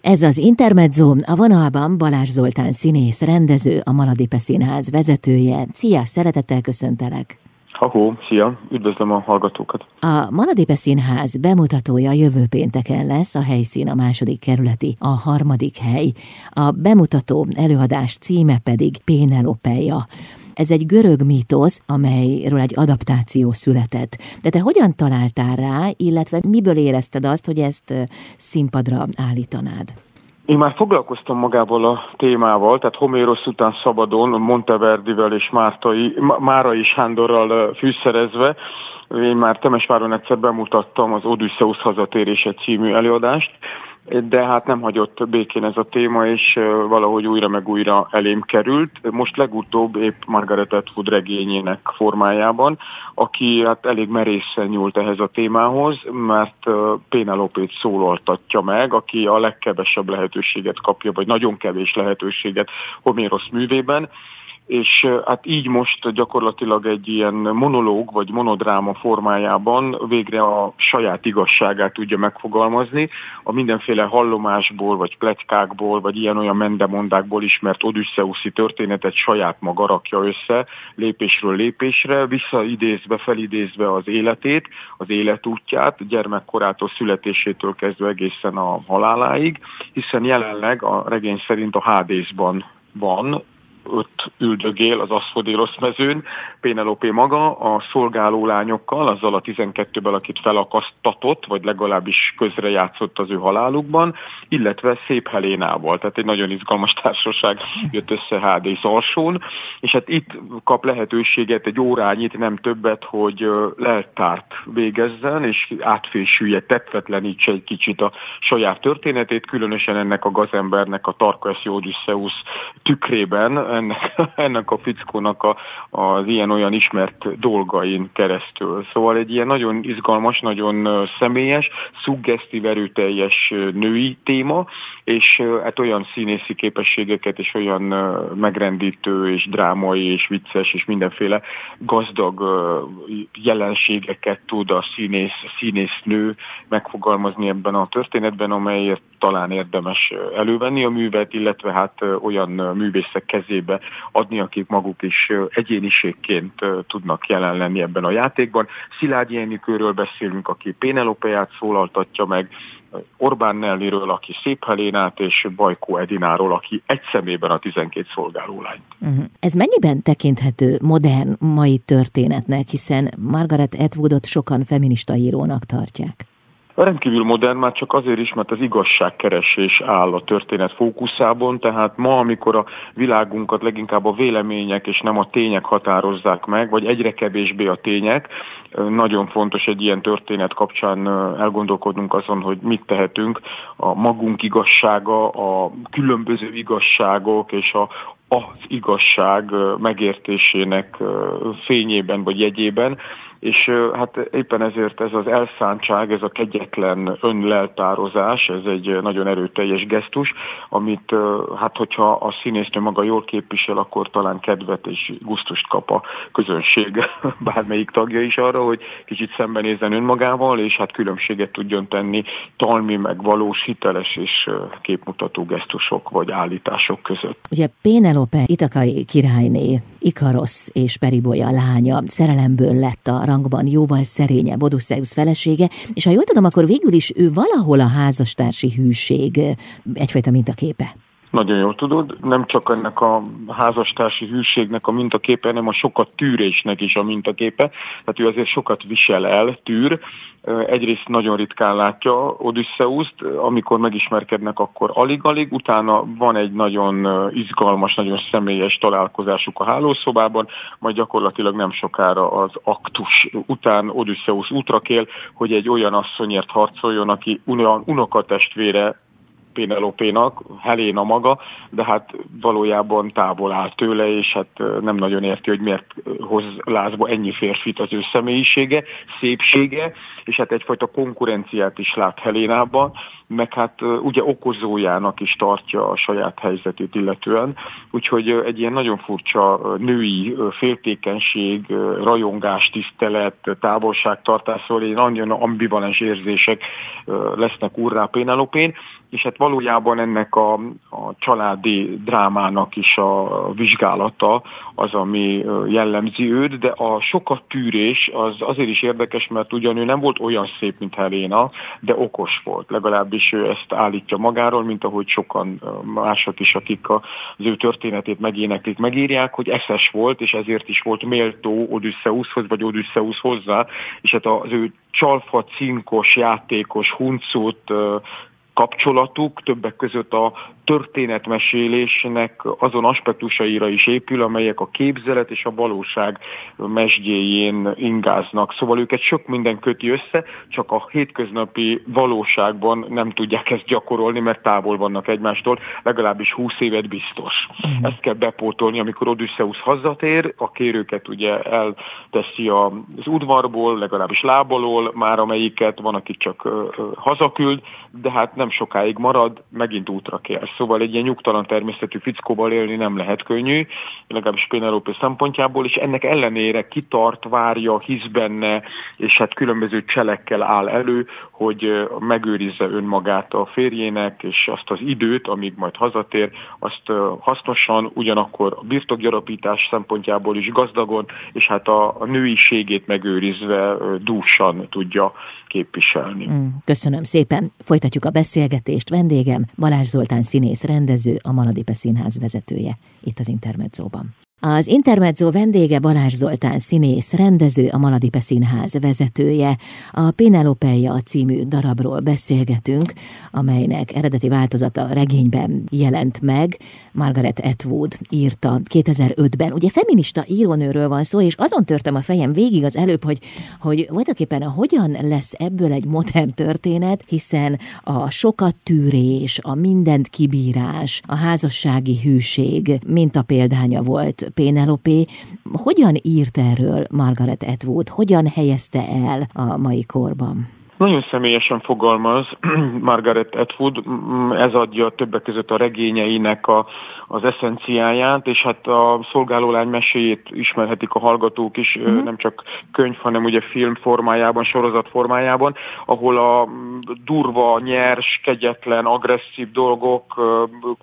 Ez az Intermezzo, a vonalban Balázs Zoltán színész, rendező, a Maladipe Színház vezetője. Szia, szeretettel köszöntelek! Ahó, szia, üdvözlöm a hallgatókat! A Maladipe Színház bemutatója jövő pénteken lesz, a helyszín a második kerületi, a harmadik hely. A bemutató előadás címe pedig Pénelopeja. Ez egy görög mítosz, amelyről egy adaptáció született. De te hogyan találtál rá, illetve miből érezted azt, hogy ezt színpadra állítanád? Én már foglalkoztam magával a témával, tehát Homérosz után szabadon, Monteverdivel és Mártai, Mára és Hándorral fűszerezve, én már Temesváron egyszer bemutattam az Odysseus hazatérése című előadást, de hát nem hagyott békén ez a téma, és valahogy újra meg újra elém került. Most legutóbb épp Margaret Atwood regényének formájában, aki hát elég merészen nyúlt ehhez a témához, mert Pénelopét szólaltatja meg, aki a legkevesebb lehetőséget kapja, vagy nagyon kevés lehetőséget Homérosz művében, és hát így most gyakorlatilag egy ilyen monológ vagy monodráma formájában végre a saját igazságát tudja megfogalmazni, a mindenféle hallomásból, vagy pletykákból, vagy ilyen-olyan mendemondákból ismert odüsszeuszi történetet saját maga rakja össze lépésről lépésre, visszaidézve, felidézve az életét, az életútját, gyermekkorától, születésétől kezdve egészen a haláláig, hiszen jelenleg a regény szerint a Hádészban van, ott üldögél az Aszfodélosz mezőn, Pénelope maga a szolgáló lányokkal, azzal a 12-ből, akit felakasztatott, vagy legalábbis közrejátszott az ő halálukban, illetve Szép Helénával, tehát egy nagyon izgalmas társaság jött össze HD alsón, és hát itt kap lehetőséget egy órányit, nem többet, hogy leltárt végezzen, és átfésülje, tetvetlenítse egy kicsit a saját történetét, különösen ennek a gazembernek, a Tarquas Odysseus tükrében, ennek, ennek a fickónak a, az ilyen-olyan ismert dolgain keresztül. Szóval egy ilyen nagyon izgalmas, nagyon személyes, szuggesztív, erőteljes női téma, és hát olyan színészi képességeket, és olyan megrendítő, és drámai, és vicces, és mindenféle gazdag jelenségeket tud a színész, színésznő megfogalmazni ebben a történetben, amelyért talán érdemes elővenni a művet, illetve hát olyan művészek kezébe adni, akik maguk is egyéniségként tudnak jelen lenni ebben a játékban. Szilágyi Enikőről beszélünk, aki Pénelopeát szólaltatja meg, Orbán Nelliről, aki Szép Helénát, és Bajkó Edináról, aki egy szemében a 12 szolgálólányt. Uh-huh. Ez mennyiben tekinthető modern mai történetnek, hiszen Margaret Atwoodot sokan feminista írónak tartják? Rendkívül modern már csak azért is, mert az igazságkeresés áll a történet fókuszában, tehát ma, amikor a világunkat leginkább a vélemények és nem a tények határozzák meg, vagy egyre kevésbé a tények, nagyon fontos egy ilyen történet kapcsán elgondolkodnunk azon, hogy mit tehetünk. A magunk igazsága, a különböző igazságok és a, az igazság megértésének fényében vagy jegyében, és hát éppen ezért ez az elszántság, ez a kegyetlen önleltározás, ez egy nagyon erőteljes gesztus, amit hát hogyha a színésznő maga jól képvisel, akkor talán kedvet és gusztust kap a közönség bármelyik tagja is arra, hogy kicsit szembenézzen önmagával, és hát különbséget tudjon tenni talmi, meg valós, hiteles és képmutató gesztusok vagy állítások között. Ugye Pénelope itakai királyné, Ikarosz és Peribolya lánya szerelemből lett a rangban jóval szerényebb Odysseus felesége, és ha jól tudom, akkor végül is ő valahol a házastársi hűség egyfajta mintaképe. Nagyon jól tudod, nem csak ennek a házastársi hűségnek a mintaképe, hanem a sokat tűrésnek is a mintaképe. Tehát ő azért sokat visel el, tűr. Egyrészt nagyon ritkán látja Odysseus-t, amikor megismerkednek, akkor alig-alig, utána van egy nagyon izgalmas, nagyon személyes találkozásuk a hálószobában, majd gyakorlatilag nem sokára az aktus után Odysseus útra kél, hogy egy olyan asszonyért harcoljon, aki unokatestvére Pénelopénak, Heléna maga, de hát valójában távol áll tőle, és hát nem nagyon érti, hogy miért hoz lázba ennyi férfit az ő személyisége, szépsége, és hát egyfajta konkurenciát is lát Helénában, meg hát ugye okozójának is tartja a saját helyzetét illetően, úgyhogy egy ilyen nagyon furcsa női féltékenység, rajongás, tisztelet, távolságtartás, szóval ilyen nagyon ambivalens érzések lesznek urrá Pénelopén, és hát valójában ennek a, a családi drámának is a vizsgálata az, ami jellemzi őt, de a sokat tűrés az azért is érdekes, mert ugyan ő nem volt olyan szép, mint Helena, de okos volt. Legalábbis ő ezt állítja magáról, mint ahogy sokan mások is, akik az ő történetét megéneklik, megírják, hogy eszes volt, és ezért is volt méltó Odysseushoz, vagy Odysseus hozzá, és hát az ő csalfa, cinkos, játékos, huncut, kapcsolatuk többek között a történetmesélésnek azon aspektusaira is épül, amelyek a képzelet és a valóság mesdjéjén ingáznak. Szóval őket sok minden köti össze, csak a hétköznapi valóságban nem tudják ezt gyakorolni, mert távol vannak egymástól, legalábbis 20 évet biztos. Uh-huh. Ezt kell bepótolni, amikor Odysseus hazatér, a kérőket ugye elteszi az udvarból, legalábbis lábalól, már amelyiket van, aki csak hazaküld, de hát nem sokáig marad, megint útra kell. Szóval egy ilyen nyugtalan természetű fickóval élni nem lehet könnyű, legalábbis Penelope szempontjából, és ennek ellenére kitart, várja, hisz benne, és hát különböző cselekkel áll elő, hogy megőrizze önmagát a férjének, és azt az időt, amíg majd hazatér, azt hasznosan, ugyanakkor a birtokgyarapítás szempontjából is gazdagon, és hát a, a nőiségét megőrizve dúsan tudja képviselni. Mm, köszönöm szépen. Folytatjuk a beszélgetést. Vendégem Balázs Zoltán színész rendező, a Maladipe Színház vezetője itt az Intermedzóban. Az Intermezzo vendége Balázs Zoltán színész, rendező, a Maladipe Színház vezetője. A Penelopeia című darabról beszélgetünk, amelynek eredeti változata regényben jelent meg. Margaret Atwood írta 2005-ben. Ugye feminista írónőről van szó, és azon törtem a fejem végig az előbb, hogy, hogy voltaképpen hogyan lesz ebből egy modern történet, hiszen a sokat tűrés, a mindent kibírás, a házassági hűség, mint a példánya volt Pénelopé. Hogyan írt erről Margaret Atwood? Hogyan helyezte el a mai korban? Nagyon személyesen fogalmaz Margaret Atwood, ez adja többek között a regényeinek a, az eszenciáját, és hát a szolgálólány meséjét ismerhetik a hallgatók is, uh-huh. nem csak könyv, hanem ugye film formájában, sorozat formájában, ahol a durva, nyers, kegyetlen, agresszív dolgok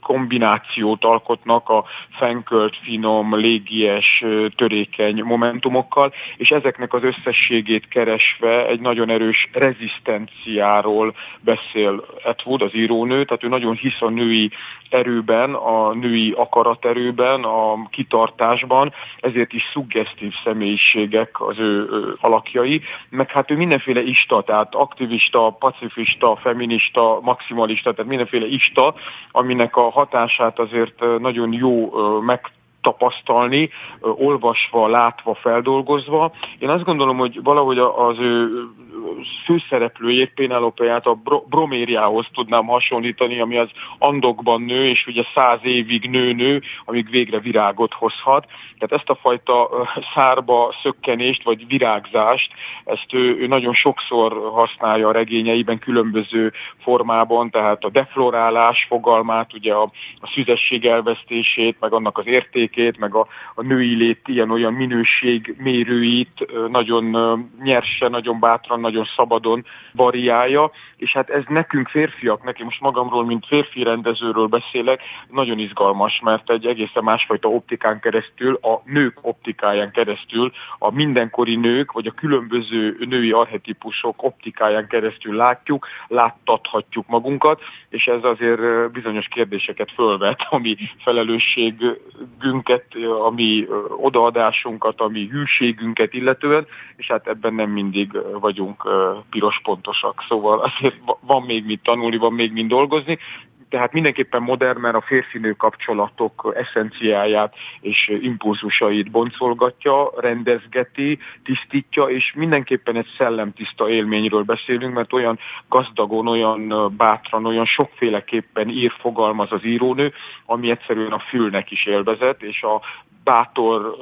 kombinációt alkotnak a fenkölt, finom, légies, törékeny momentumokkal, és ezeknek az összességét keresve egy nagyon erős rezisztencia egzisztenciáról beszél Atwood, az írónő, tehát ő nagyon hisz a női erőben, a női akaraterőben, a kitartásban, ezért is szuggesztív személyiségek az ő, alakjai, meg hát ő mindenféle ista, tehát aktivista, pacifista, feminista, maximalista, tehát mindenféle ista, aminek a hatását azért nagyon jó meg tapasztalni, olvasva, látva, feldolgozva. Én azt gondolom, hogy valahogy az ő főszereplőjét, Pénelopeját a bromériához tudnám hasonlítani, ami az andokban nő, és ugye száz évig nő-nő, amíg végre virágot hozhat. Tehát ezt a fajta szárba szökkenést, vagy virágzást, ezt ő, ő nagyon sokszor használja a regényeiben különböző formában, tehát a deflorálás fogalmát, ugye a, a szüzesség elvesztését, meg annak az értékét, meg a, a női lét ilyen-olyan minőség mérőit nagyon nyersen, nagyon bátran, nagyon szabadon variálja, és hát ez nekünk férfiak, neki most magamról, mint férfi rendezőről beszélek, nagyon izgalmas, mert egy egészen másfajta optikán keresztül, a nők optikáján keresztül, a mindenkori nők, vagy a különböző női arhetipusok optikáján keresztül látjuk, láttathatjuk magunkat, és ez azért bizonyos kérdéseket fölvet, ami felelősségünket, ami odaadásunkat, ami hűségünket illetően, és hát ebben nem mindig vagyunk piros pontosak, szóval azért van még mit tanulni, van még mind dolgozni. Tehát mindenképpen modern, mert a férfinő kapcsolatok eszenciáját és impulzusait boncolgatja, rendezgeti, tisztítja, és mindenképpen egy szellemtiszta élményről beszélünk, mert olyan gazdagon, olyan bátran, olyan sokféleképpen ír, fogalmaz az írónő, ami egyszerűen a fülnek is élvezet, és a bátor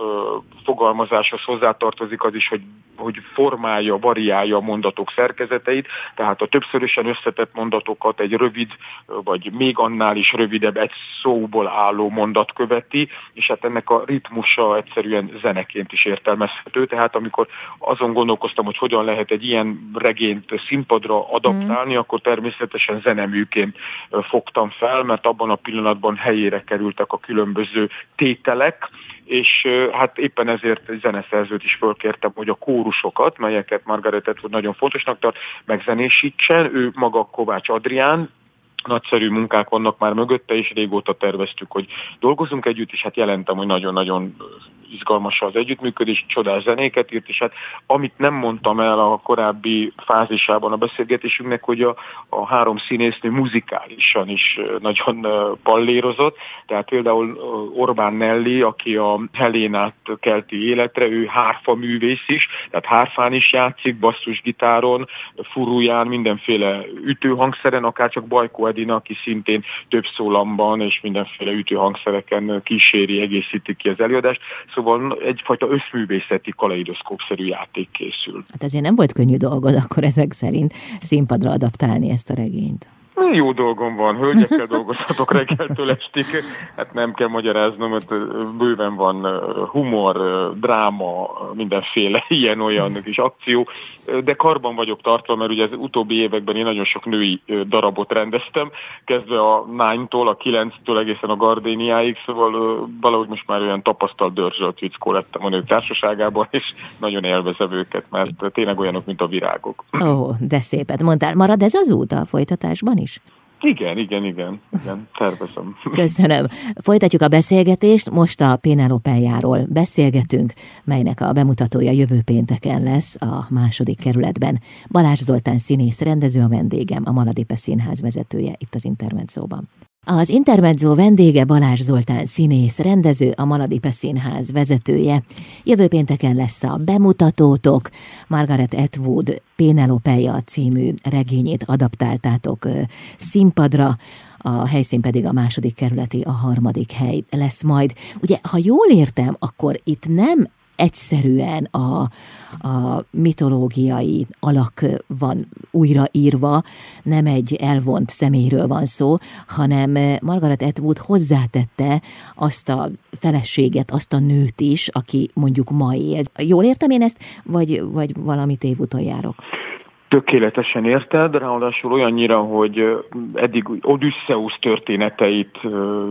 fogalmazáshoz hozzátartozik az is, hogy, hogy formálja, variálja a mondatok szerkezeteit, tehát a többszörösen összetett mondatokat egy rövid, vagy még annál is rövidebb, egy szóból álló mondat követi, és hát ennek a ritmusa egyszerűen zeneként is értelmezhető, tehát amikor azon gondolkoztam, hogy hogyan lehet egy ilyen regényt színpadra adaptálni, mm. akkor természetesen zeneműként fogtam fel, mert abban a pillanatban helyére kerültek a különböző tételek, és hát éppen ezért egy zeneszerzőt is fölkértem, hogy a kórusokat, melyeket Margaret Atwood nagyon fontosnak tart, megzenésítsen. Ő maga Kovács Adrián, nagyszerű munkák vannak már mögötte, és régóta terveztük, hogy dolgozunk együtt, és hát jelentem, hogy nagyon-nagyon izgalmas az együttműködés, csodás zenéket írt, és hát amit nem mondtam el a korábbi fázisában a beszélgetésünknek, hogy a, a három színésznő muzikálisan is nagyon pallérozott, tehát például Orbán Nelly, aki a Helénát kelti életre, ő hárfa művész is, tehát hárfán is játszik, basszusgitáron, furuján, mindenféle ütőhangszeren, akár csak Bajko Edina, aki szintén több szólamban és mindenféle ütőhangszereken kíséri, egészíti ki az előadást. Szóval egyfajta összművészeti kaleidoszkópszerű játék készül. Hát ezért nem volt könnyű dolgod akkor ezek szerint színpadra adaptálni ezt a regényt. Jó dolgom van, hölgyekkel dolgozhatok reggeltől estig, hát nem kell magyaráznom, mert bőven van humor, dráma, mindenféle ilyen-olyan kis akció, de karban vagyok tartva, mert ugye az utóbbi években én nagyon sok női darabot rendeztem, kezdve a Nine-tól, a 9-től egészen a Gardéniáig, szóval valahogy most már olyan tapasztalt dörzsölt vickó lettem a nők társaságában, és nagyon élvezem őket, mert tényleg olyanok, mint a virágok. Ó, de szépet mondtál. Marad ez az út a folytatásban is? Igen, igen, igen, igen, tervezem. Köszönöm. Folytatjuk a beszélgetést, most a Pénelopejáról beszélgetünk, melynek a bemutatója jövő pénteken lesz a második kerületben. Balázs Zoltán színész rendező a vendégem, a Maladipe Színház vezetője itt az Intermedzóban. Az Intermezzo vendége Balázs Zoltán színész, rendező, a Maladipe Színház vezetője. Jövő pénteken lesz a bemutatótok. Margaret Atwood Pénelopeja című regényét adaptáltátok színpadra a helyszín pedig a második kerületi, a harmadik hely lesz majd. Ugye, ha jól értem, akkor itt nem egyszerűen a, a mitológiai alak van újraírva, nem egy elvont személyről van szó, hanem Margaret Atwood hozzátette azt a feleséget, azt a nőt is, aki mondjuk ma él. Jól értem én ezt, vagy, vagy valami tévúton járok? Tökéletesen érted, ráadásul olyannyira, hogy eddig Odysseus történeteit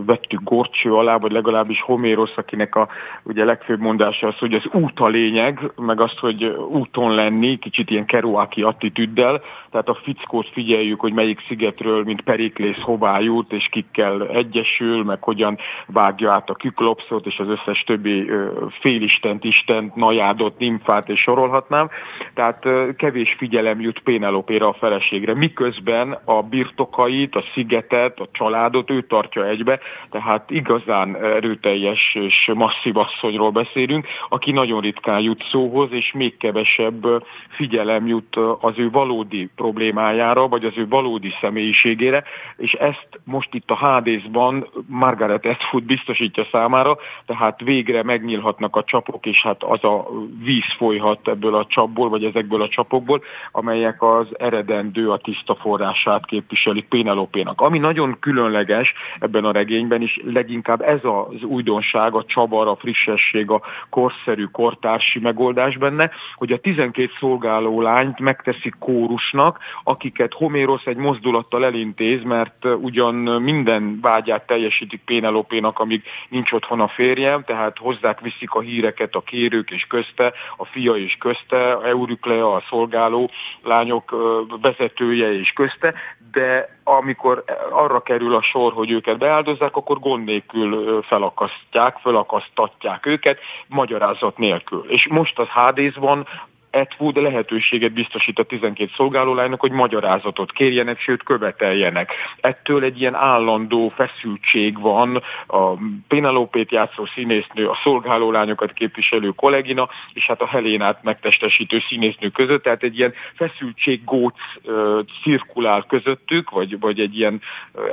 vettük gorcső alá, vagy legalábbis Homérosz, akinek a ugye legfőbb mondása az, hogy az út a lényeg, meg azt, hogy úton lenni, kicsit ilyen keruáki attitűddel, tehát a fickót figyeljük, hogy melyik szigetről, mint Periklész hová jut, és kikkel egyesül, meg hogyan vágja át a küklopszot, és az összes többi félistent, istent, najádot, nimfát, és sorolhatnám. Tehát kevés figyelem jut Pénelopéra a feleségre, miközben a birtokait, a szigetet, a családot ő tartja egybe, tehát igazán erőteljes és masszív asszonyról beszélünk, aki nagyon ritkán jut szóhoz, és még kevesebb figyelem jut az ő valódi problémájára, vagy az ő valódi személyiségére, és ezt most itt a Hádészban Margaret Atwood biztosítja számára, tehát végre megnyílhatnak a csapok, és hát az a víz folyhat ebből a csapból, vagy ezekből a csapokból, amelyek az eredendő, a tiszta forrását képviselik Pénelopénak. Ami nagyon különleges ebben a regényben is, leginkább ez az újdonság, a csavar, a frissesség, a korszerű, kortársi megoldás benne, hogy a 12 szolgáló lányt megteszi kórusnak, akiket Homérosz egy mozdulattal elintéz, mert ugyan minden vágyát teljesítik Pénelopénak, amíg nincs otthon a férjem, tehát hozzák viszik a híreket a kérők és közte, a fia és közte, Euryklea, a szolgáló lányok vezetője és közte, de amikor arra kerül a sor, hogy őket beáldozzák, akkor gond nélkül felakasztják, felakasztatják őket, magyarázat nélkül. És most az Hádészban Atwood lehetőséget biztosít a 12 szolgálólánynak, hogy magyarázatot kérjenek, sőt követeljenek. Ettől egy ilyen állandó feszültség van. A Pénalópét játszó színésznő, a szolgálólányokat képviselő kollégina, és hát a Helénát megtestesítő színésznő között, tehát egy ilyen feszültség góc cirkulál közöttük, vagy, vagy egy ilyen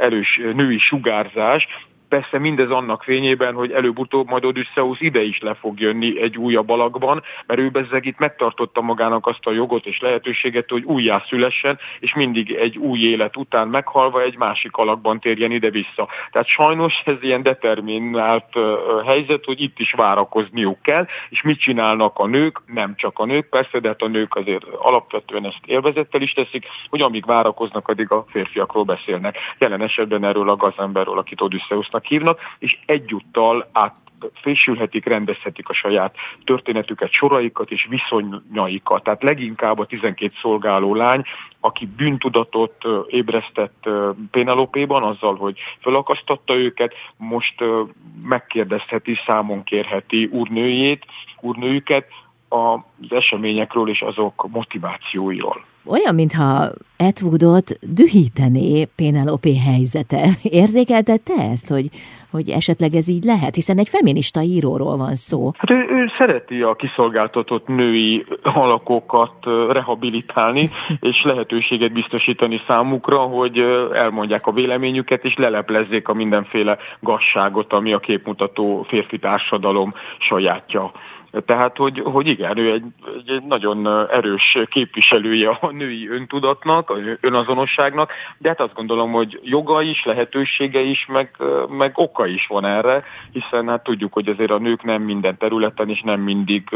erős női sugárzás, Persze mindez annak fényében, hogy előbb-utóbb majd Odysseus ide is le fog jönni egy újabb alakban, mert ő bezzeg itt megtartotta magának azt a jogot és lehetőséget, hogy újjá szülessen, és mindig egy új élet után meghalva egy másik alakban térjen ide-vissza. Tehát sajnos ez ilyen determinált helyzet, hogy itt is várakozniuk kell, és mit csinálnak a nők, nem csak a nők persze, de hát a nők azért alapvetően ezt élvezettel is teszik, hogy amíg várakoznak, addig a férfiakról beszélnek. Jelen esetben erről a gazemberről, akit Odysseusnak Krisztusnak hívnak, és egyúttal át fésülhetik, rendezhetik a saját történetüket, soraikat és viszonyaikat. Tehát leginkább a 12 szolgáló lány, aki bűntudatot ébresztett Pénelopéban azzal, hogy felakasztatta őket, most megkérdezheti, számon kérheti úrnőjét, úrnőjüket az eseményekről és azok motivációiról olyan, mintha Atwoodot dühítené Penelope helyzete. Érzékeltette ezt, hogy, hogy esetleg ez így lehet? Hiszen egy feminista íróról van szó. Hát ő, ő szereti a kiszolgáltatott női alakokat rehabilitálni, és lehetőséget biztosítani számukra, hogy elmondják a véleményüket, és leleplezzék a mindenféle gazságot, ami a képmutató férfi társadalom sajátja. Tehát, hogy, hogy igen, ő egy, egy nagyon erős képviselője a női öntudatnak, a önazonosságnak, de hát azt gondolom, hogy joga is, lehetősége is, meg, meg oka is van erre, hiszen hát tudjuk, hogy azért a nők nem minden területen és nem mindig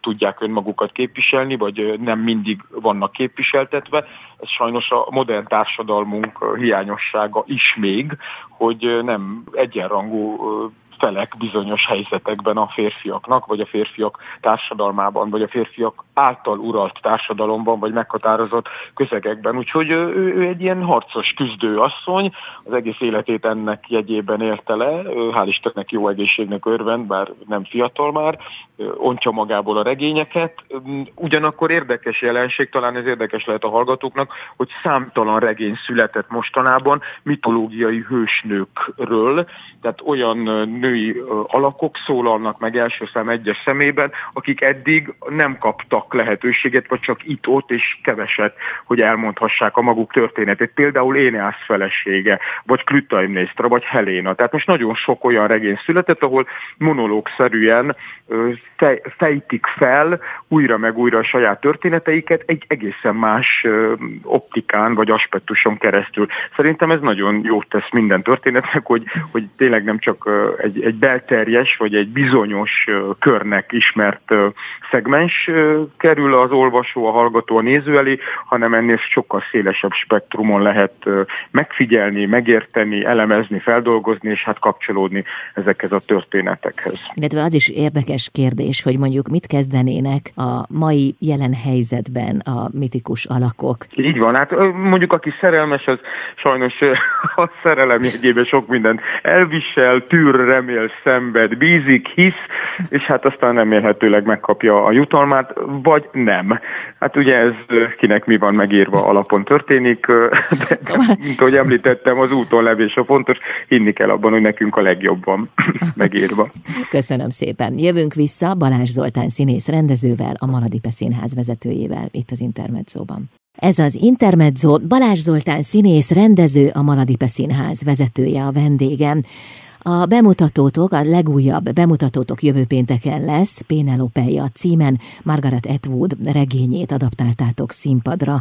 tudják önmagukat képviselni, vagy nem mindig vannak képviseltetve. Ez sajnos a modern társadalmunk hiányossága is még, hogy nem egyenrangú felek bizonyos helyzetekben a férfiaknak, vagy a férfiak társadalmában, vagy a férfiak által uralt társadalomban, vagy meghatározott közegekben. Úgyhogy ő, ő egy ilyen harcos küzdő asszony, az egész életét ennek jegyében érte le, hál' Istennek jó egészségnek örvend, bár nem fiatal már, ontja magából a regényeket. Ugyanakkor érdekes jelenség, talán ez érdekes lehet a hallgatóknak, hogy számtalan regény született mostanában mitológiai hősnőkről, tehát olyan női alakok szólalnak meg első szám egyes szemében, akik eddig nem kaptak lehetőséget, vagy csak itt-ott és keveset, hogy elmondhassák a maguk történetét. Például Éneász felesége, vagy Klütaimnésztra, vagy Heléna. Tehát most nagyon sok olyan regény született, ahol monológszerűen fej, fejtik fel újra meg újra a saját történeteiket egy egészen más optikán vagy aspektuson keresztül. Szerintem ez nagyon jót tesz minden történetnek, hogy, hogy tényleg nem csak egy, egy belterjes vagy egy bizonyos körnek ismert szegmens kerül az olvasó, a hallgató, a néző elé, hanem ennél sokkal szélesebb spektrumon lehet megfigyelni, megérteni, elemezni, feldolgozni, és hát kapcsolódni ezekhez a történetekhez. Illetve az is érdekes kérdés, hogy mondjuk mit kezdenének a mai jelen helyzetben a mitikus alakok. Így van, hát mondjuk aki szerelmes, az sajnos a szerelem jegyében sok mindent elvisel, tűr, remél, szenved, bízik, hisz, és hát aztán remélhetőleg megkapja a jutalmát, vagy nem. Hát ugye ez kinek mi van megírva alapon történik, de szóval... mint ahogy említettem, az úton levés a fontos, hinni kell abban, hogy nekünk a legjobban megírva. Köszönöm szépen. Jövünk vissza Balázs Zoltán színész rendezővel, a Maladipe Színház vezetőjével itt az Intermedzóban. Ez az Intermezzo, Balázs Zoltán színész, rendező, a Maladipe Színház vezetője a vendégem. A bemutatótok, a legújabb bemutatótok jövő pénteken lesz, Pénelopeia címen Margaret Atwood regényét adaptáltátok színpadra.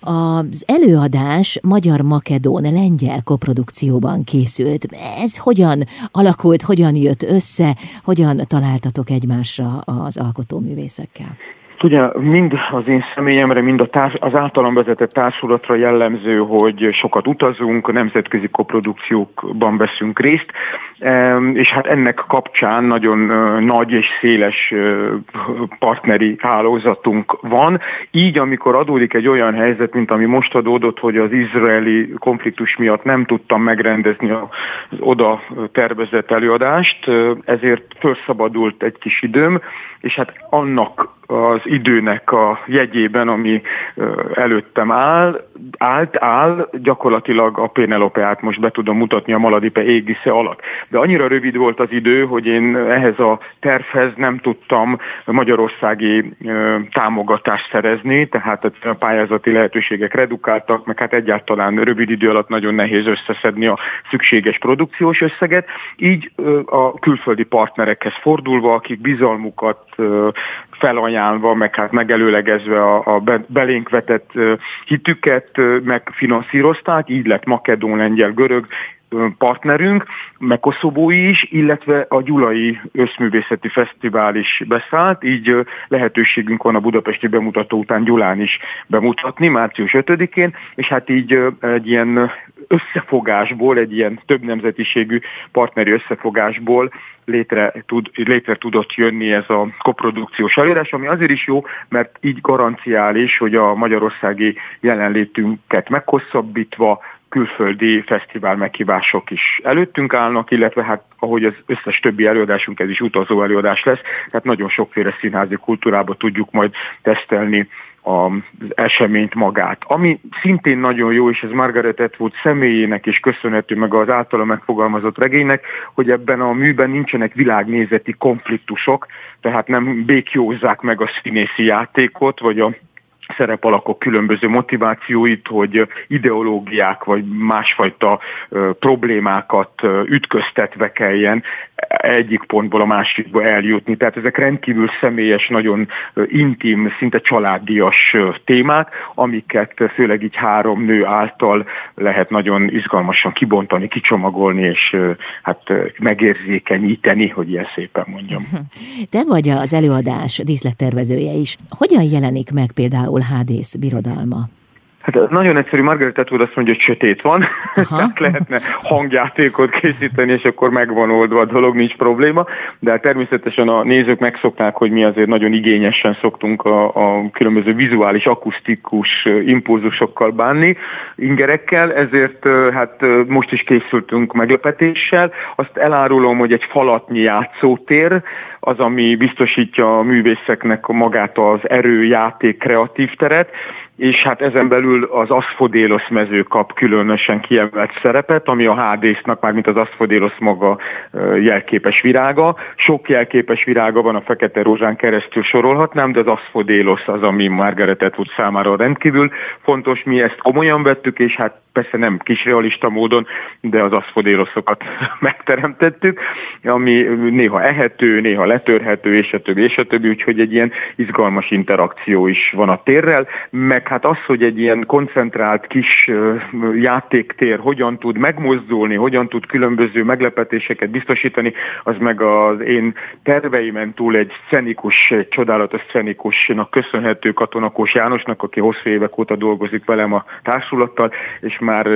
Az előadás magyar-makedón lengyel koprodukcióban készült. Ez hogyan alakult, hogyan jött össze, hogyan találtatok egymásra az alkotóművészekkel? Ugye mind az én személyemre, mind a társ, az általam vezetett társulatra jellemző, hogy sokat utazunk, nemzetközi koprodukciókban veszünk részt, és hát ennek kapcsán nagyon nagy és széles partneri hálózatunk van. Így, amikor adódik egy olyan helyzet, mint ami most adódott, hogy az izraeli konfliktus miatt nem tudtam megrendezni az oda tervezett előadást, ezért felszabadult egy kis időm, és hát annak az időnek a jegyében, ami előttem áll, állt, áll, gyakorlatilag a Pénelopeát most be tudom mutatni a Maladipe égisze alatt. De annyira rövid volt az idő, hogy én ehhez a tervhez nem tudtam magyarországi támogatást szerezni, tehát a pályázati lehetőségek redukáltak, meg hát egyáltalán rövid idő alatt nagyon nehéz összeszedni a szükséges produkciós összeget. Így a külföldi partnerekhez fordulva, akik bizalmukat felajánlva, meg hát megelőlegezve a, a belénk vetett hitüket megfinanszírozták, így lett makedón, lengyel, görög partnerünk, meg koszobói is, illetve a Gyulai Összművészeti Fesztivál is beszállt, így lehetőségünk van a budapesti bemutató után Gyulán is bemutatni, március 5-én, és hát így egy ilyen összefogásból, egy ilyen több nemzetiségű partneri összefogásból létre, tud, létre tudott jönni ez a koprodukciós előadás, ami azért is jó, mert így garanciális, hogy a magyarországi jelenlétünket meghosszabbítva külföldi fesztivál meghívások is előttünk állnak, illetve hát ahogy az összes többi előadásunk, ez is utazó előadás lesz, tehát nagyon sokféle színházi kultúrába tudjuk majd tesztelni az eseményt magát. Ami szintén nagyon jó, és ez Margaret Atwood személyének is köszönhető, meg az általa megfogalmazott regénynek, hogy ebben a műben nincsenek világnézeti konfliktusok, tehát nem békjózzák meg a színészi játékot, vagy a szerepalakok különböző motivációit, hogy ideológiák vagy másfajta problémákat ütköztetve kelljen egyik pontból a másikba eljutni. Tehát ezek rendkívül személyes, nagyon intim, szinte családias témák, amiket főleg így három nő által lehet nagyon izgalmasan kibontani, kicsomagolni, és hát megérzékenyíteni, hogy ilyen szépen mondjam. Te vagy az előadás díszlettervezője is. Hogyan jelenik meg például Hádész birodalma? Hát nagyon egyszerű, Margaret Atwood azt mondja, hogy sötét van, tehát lehetne hangjátékot készíteni, és akkor megvan oldva a dolog, nincs probléma, de hát természetesen a nézők megszokták, hogy mi azért nagyon igényesen szoktunk a, a különböző vizuális, akusztikus impulzusokkal bánni, ingerekkel, ezért hát most is készültünk meglepetéssel. Azt elárulom, hogy egy falatnyi játszótér, az, ami biztosítja a művészeknek magát az erő, játék, kreatív teret, és hát ezen belül az aszfodélosz mező kap különösen kiemelt szerepet, ami a hádésznak, már mint az aszfodélosz maga jelképes virága. Sok jelképes virága van a fekete rózsán keresztül sorolhatnám, de az aszfodélosz az, ami Margaret Atwood számára rendkívül fontos. Mi ezt komolyan vettük, és hát persze nem kis realista módon, de az aszfodéloszokat megteremtettük, ami néha ehető, néha letörhető, és a többi, és a többi, úgyhogy egy ilyen izgalmas interakció is van a térrel, meg hát az, hogy egy ilyen koncentrált kis játéktér hogyan tud megmozdulni, hogyan tud különböző meglepetéseket biztosítani, az meg az én terveimen túl egy szenikus, egy csodálatos szenikusnak köszönhető katonakós Jánosnak, aki hosszú évek óta dolgozik velem a társulattal, és már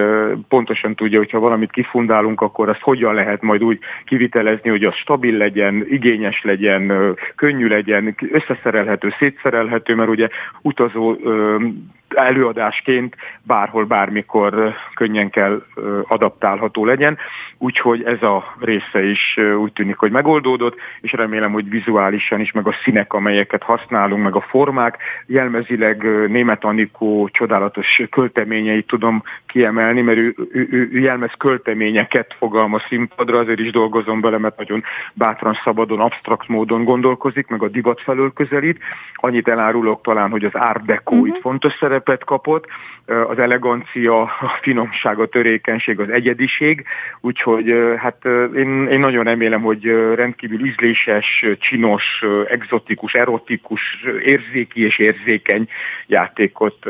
pontosan tudja, hogyha valamit kifundálunk, akkor azt hogyan lehet majd úgy kivitelezni, hogy az stabil legyen, igényes legyen, könnyű legyen, összeszerelhető, szétszerelhető, mert ugye utazó előadásként bárhol, bármikor könnyen kell adaptálható legyen, úgyhogy ez a része is úgy tűnik, hogy megoldódott, és remélem, hogy vizuálisan is, meg a színek, amelyeket használunk, meg a formák, jelmezileg német Anikó csodálatos költeményeit tudom kiemelni, mert ő, ő, ő, ő jelmez költeményeket fogalmaz színpadra, azért is dolgozom vele, mert nagyon bátran, szabadon, absztrakt módon gondolkozik, meg a divat felől közelít. Annyit elárulok talán, hogy az Art Deco uh-huh. itt fontos szerepet kapott, az elegancia, a finomság, a törékenység, az egyediség, úgyhogy hát én, én nagyon remélem, hogy rendkívül ízléses, csinos, exotikus, erotikus, érzéki és érzékeny játékot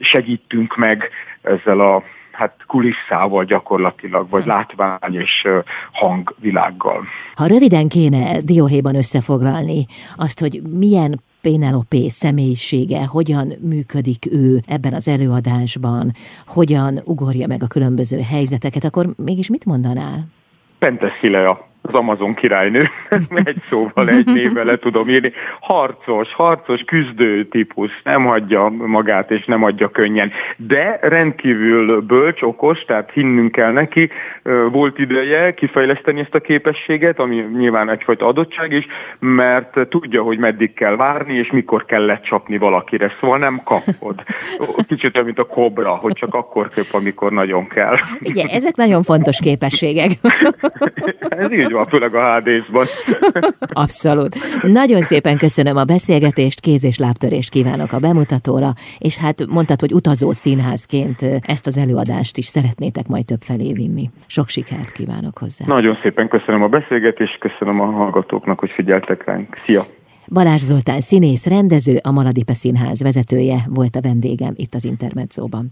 segítünk meg ezzel a hát kulisszával gyakorlatilag, vagy látvány és hangvilággal. Ha röviden kéne dióhéjban összefoglalni azt, hogy milyen Pénelopé személyisége, hogyan működik ő ebben az előadásban, hogyan ugorja meg a különböző helyzeteket, akkor mégis mit mondanál? Penthesilea az Amazon királynő, egy szóval, egy névvel le tudom írni, harcos, harcos, küzdő típus, nem hagyja magát és nem adja könnyen, de rendkívül bölcs, okos, tehát hinnünk kell neki, volt ideje kifejleszteni ezt a képességet, ami nyilván egyfajta adottság is, mert tudja, hogy meddig kell várni, és mikor kell lecsapni valakire, szóval nem kapod. Kicsit olyan, mint a kobra, hogy csak akkor köp, amikor nagyon kell. Igen, ezek nagyon fontos képességek. Ez így van, főleg a HD-ban. Abszolút. Nagyon szépen köszönöm a beszélgetést, kéz- és lábtörést kívánok a bemutatóra, és hát mondtad, hogy utazó színházként ezt az előadást is szeretnétek majd több felé vinni. Sok sikert kívánok hozzá. Nagyon szépen köszönöm a beszélgetést, köszönöm a hallgatóknak, hogy figyeltek ránk. Szia! Balázs Zoltán színész, rendező, a Maladipe Színház vezetője volt a vendégem itt az Intermedzóban.